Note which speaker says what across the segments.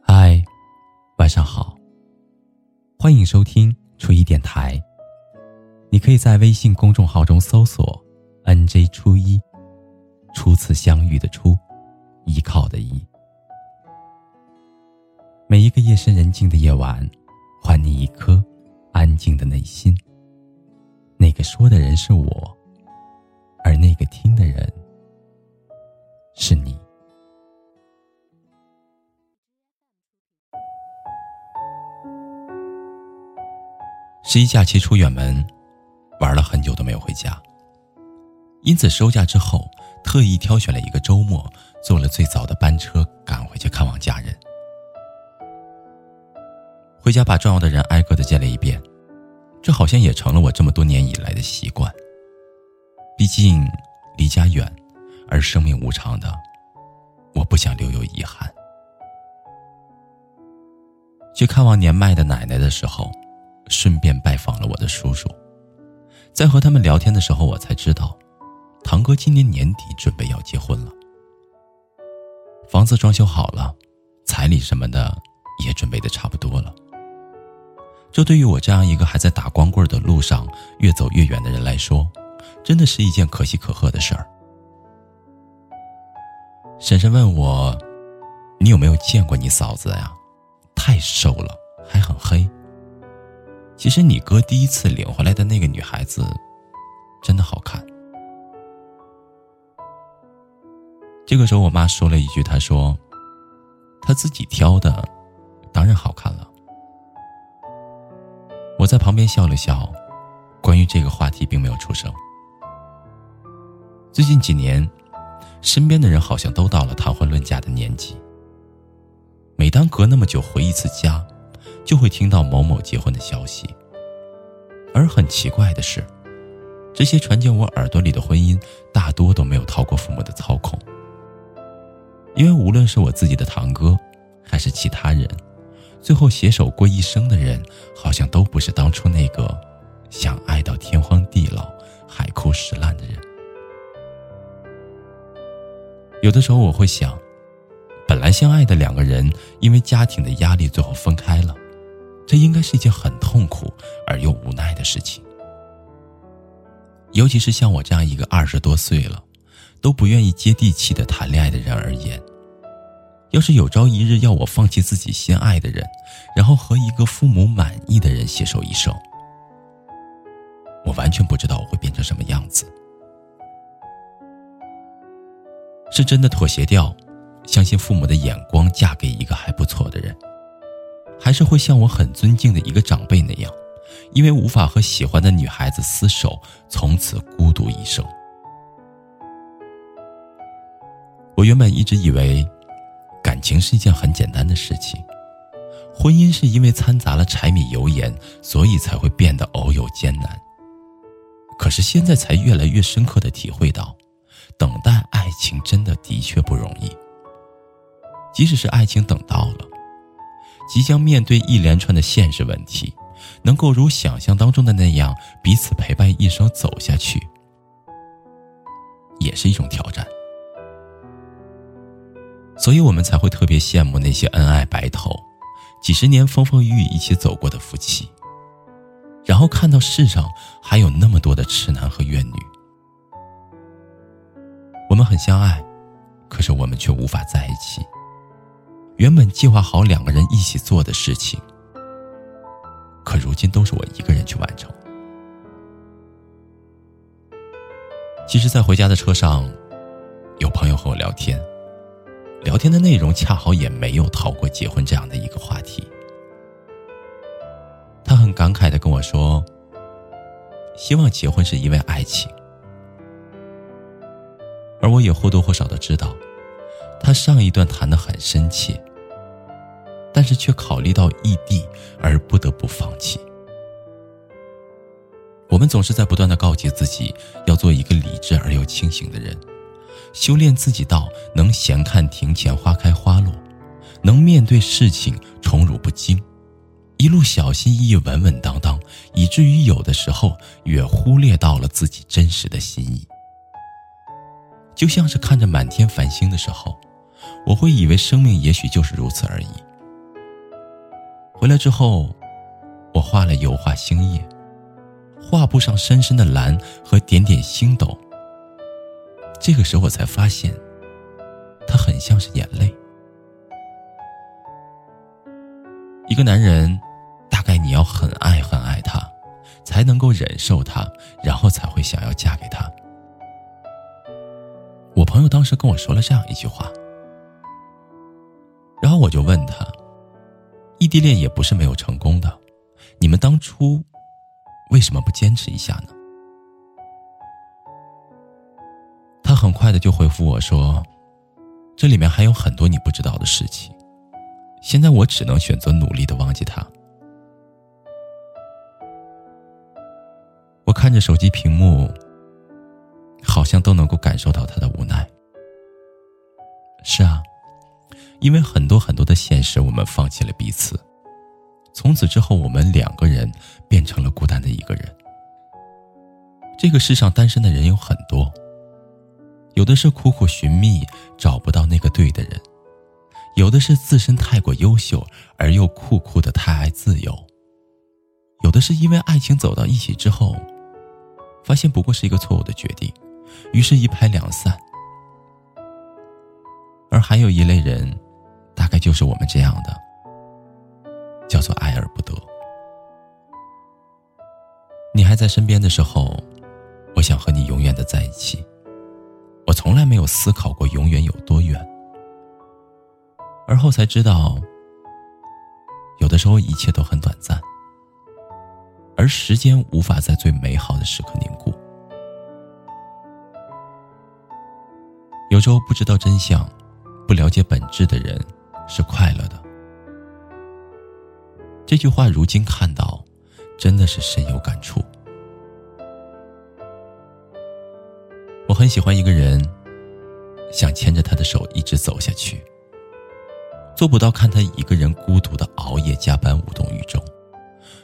Speaker 1: 嗨，晚上好。欢迎收听初一电台。你可以在微信公众号中搜索 “nj 初一”，初次相遇的初，依靠的依。每一个夜深人静的夜晚，还你一颗安静的内心。那个说的人是我，十一假期出远门，玩了很久都没有回家。因此收假之后，特意挑选了一个周末，坐了最早的班车赶回去看望家人。回家把重要的人挨个的见了一遍。这好像也成了我这么多年以来的习惯。毕竟离家远，而生命无常的，我不想留有遗憾。去看望年迈的奶奶的时候，顺便拜访了我的叔叔。在和他们聊天的时候，我才知道，堂哥今年年底准备要结婚了。房子装修好了，彩礼什么的也准备的差不多了。这对于我这样一个还在打光棍的路上越走越远的人来说，真的是一件可喜可贺的事儿。婶婶问我：“你有没有见过你嫂子呀？太瘦了，还很黑。”其实你哥第一次领回来的那个女孩子，真的好看。这个时候，我妈说了一句：“她说，她自己挑的，当然好看了。”我在旁边笑了笑，关于这个话题并没有出声。最近几年，身边的人好像都到了谈婚论嫁的年纪。每当隔那么久回一次家，就会听到某某结婚的消息。而很奇怪的是，这些传进我耳朵里的婚姻，大多都没有逃过父母的操控。因为无论是我自己的堂哥，还是其他人。最后携手过一生的人，好像都不是当初那个想爱到天荒地老、海枯石烂的人。有的时候我会想，本来相爱的两个人，因为家庭的压力最后分开了，这应该是一件很痛苦而又无奈的事情。尤其是像我这样一个二十多岁了，都不愿意接地气的谈恋爱的人而言。要是有朝一日要我放弃自己心爱的人，然后和一个父母满意的人携手一生，我完全不知道我会变成什么样子。是真的妥协掉，相信父母的眼光，嫁给一个还不错的人，还是会像我很尊敬的一个长辈那样，因为无法和喜欢的女孩子厮守，从此孤独一生？我原本一直以为。感情是一件很简单的事情，婚姻是因为掺杂了柴米油盐，所以才会变得偶有艰难。可是现在才越来越深刻的体会到，等待爱情真的的确不容易。即使是爱情等到了，即将面对一连串的现实问题，能够如想象当中的那样彼此陪伴一生走下去，也是一种挑战。所以我们才会特别羡慕那些恩爱白头、几十年风风雨雨一起走过的夫妻，然后看到世上还有那么多的痴男和怨女。我们很相爱，可是我们却无法在一起。原本计划好两个人一起做的事情，可如今都是我一个人去完成。其实，在回家的车上，有朋友和我聊天。聊天的内容恰好也没有逃过结婚这样的一个话题。他很感慨的跟我说：“希望结婚是因为爱情。”而我也或多或少的知道，他上一段谈的很深切，但是却考虑到异地而不得不放弃。我们总是在不断的告诫自己，要做一个理智而又清醒的人。修炼自己到能闲看庭前花开花落，能面对事情宠辱不惊，一路小心翼翼、稳稳当当，以至于有的时候也忽略到了自己真实的心意。就像是看着满天繁星的时候，我会以为生命也许就是如此而已。回来之后，我画了油画星夜，画布上深深的蓝和点点星斗。这个时候我才发现，它很像是眼泪。一个男人，大概你要很爱很爱他，才能够忍受他，然后才会想要嫁给他。我朋友当时跟我说了这样一句话，然后我就问他：“异地恋也不是没有成功的，你们当初为什么不坚持一下呢？”他很快的就回复我说：“这里面还有很多你不知道的事情，现在我只能选择努力的忘记他。”我看着手机屏幕。好像都能够感受到他的无奈。是啊，因为很多很多的现实，我们放弃了彼此。从此之后，我们两个人变成了孤单的一个人。这个世上单身的人有很多，有的是苦苦寻觅找不到那个对的人，有的是自身太过优秀而又酷酷的太爱自由，有的是因为爱情走到一起之后，发现不过是一个错误的决定。于是，一拍两散。而还有一类人，大概就是我们这样的，叫做爱而不得。你还在身边的时候，我想和你永远的在一起。我从来没有思考过永远有多远，而后才知道，有的时候一切都很短暂，而时间无法在最美好的时刻凝固。有时候不知道真相、不了解本质的人是快乐的。这句话如今看到，真的是深有感触。我很喜欢一个人，想牵着他的手一直走下去。做不到看他一个人孤独的熬夜加班无动于衷，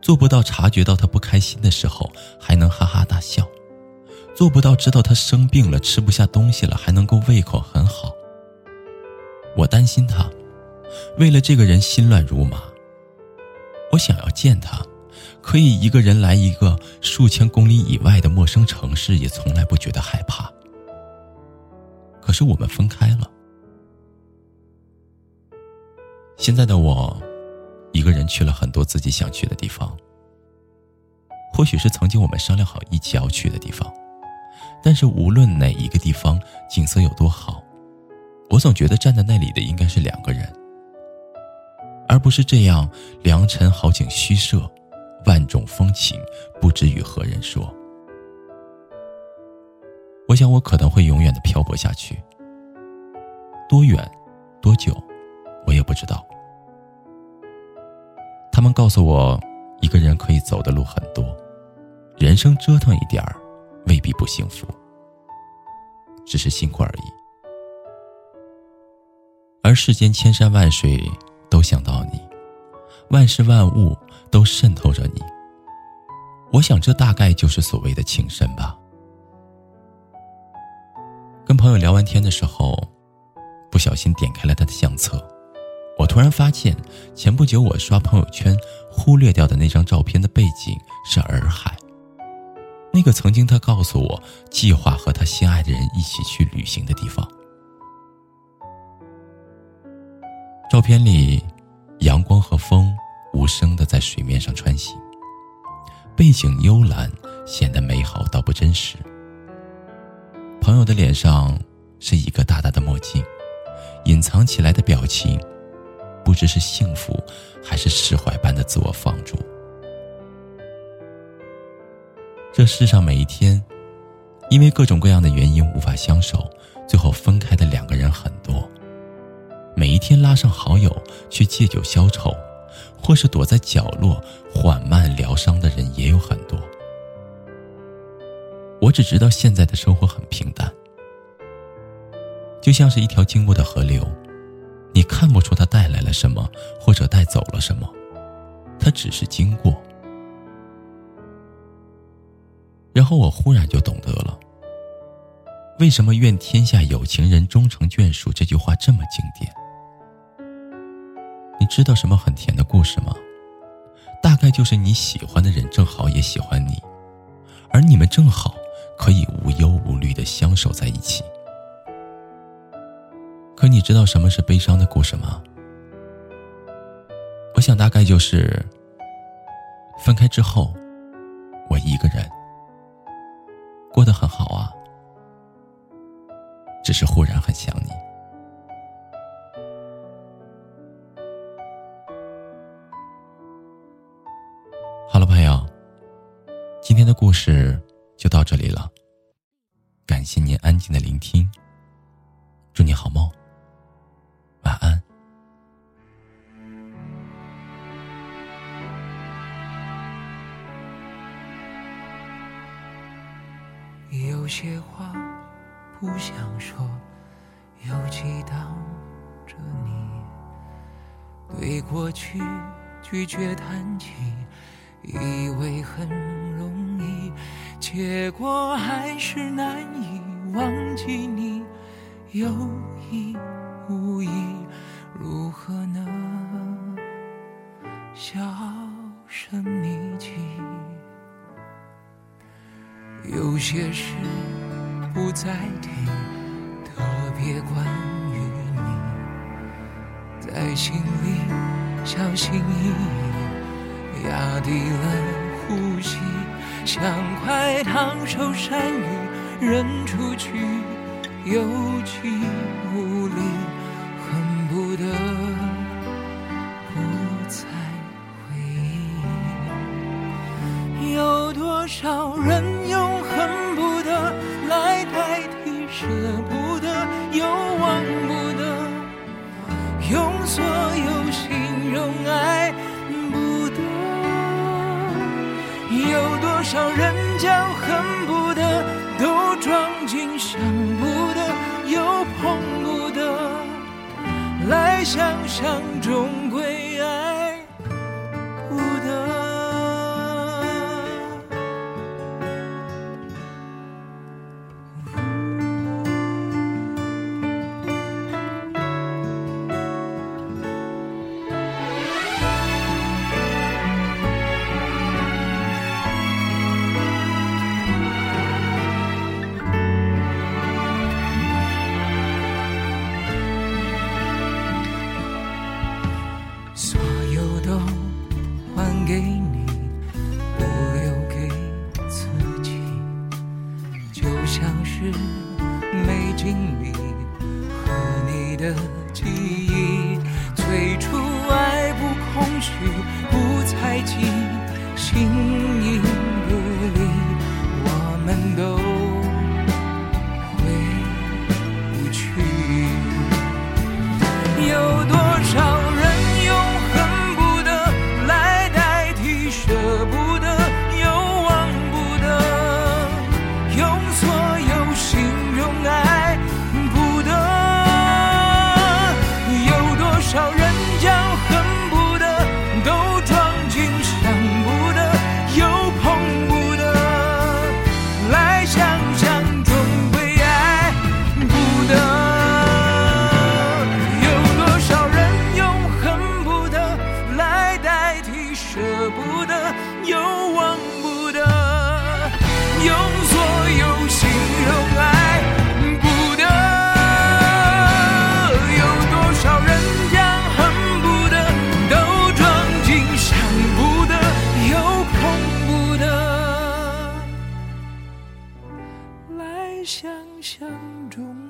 Speaker 1: 做不到察觉到他不开心的时候还能哈哈大笑。做不到知道他生病了吃不下东西了还能够胃口很好。我担心他，为了这个人心乱如麻。我想要见他，可以一个人来一个数千公里以外的陌生城市，也从来不觉得害怕。可是我们分开了。现在的我，一个人去了很多自己想去的地方。或许是曾经我们商量好一起要去的地方。但是无论哪一个地方景色有多好，我总觉得站在那里的应该是两个人，而不是这样良辰好景虚设，万种风情不知与何人说。我想我可能会永远的漂泊下去，多远，多久，我也不知道。他们告诉我，一个人可以走的路很多，人生折腾一点儿。未必不幸福，只是辛苦而已。而世间千山万水都想到你，万事万物都渗透着你。我想，这大概就是所谓的情深吧。跟朋友聊完天的时候，不小心点开了他的相册，我突然发现，前不久我刷朋友圈忽略掉的那张照片的背景是洱海。那个曾经他告诉我计划和他心爱的人一起去旅行的地方。照片里，阳光和风无声的在水面上穿行，背景幽蓝，显得美好到不真实。朋友的脸上是一个大大的墨镜，隐藏起来的表情，不知是幸福还是释怀般的自我放逐。这世上每一天，因为各种各样的原因无法相守，最后分开的两个人很多。每一天拉上好友去借酒消愁，或是躲在角落缓慢疗伤的人也有很多。我只知道现在的生活很平淡，就像是一条经过的河流，你看不出它带来了什么，或者带走了什么，它只是经过。然后我忽然就懂得了，为什么“愿天下有情人终成眷属”这句话这么经典？你知道什么很甜的故事吗？大概就是你喜欢的人正好也喜欢你，而你们正好可以无忧无虑的相守在一起。可你知道什么是悲伤的故事吗？我想大概就是分开之后，我一个人过得很好啊，只是忽然很想你。好了，朋友，今天的故事就到这里了。感谢您安静的聆听，祝你好梦。
Speaker 2: 晚安有些话不想说，又祈祷着你。对过去拒绝谈起，以为很容易，结果还是难以忘记你。有意无意，如何能销声匿迹？有些事不再提，特别关于你，在心里小心翼翼，压低了呼吸，像块烫手山芋扔出去，有气无力，恨不得不再回忆。有多少人？有少人将恨不得都装进想不得，又碰不得，来想象中想象中。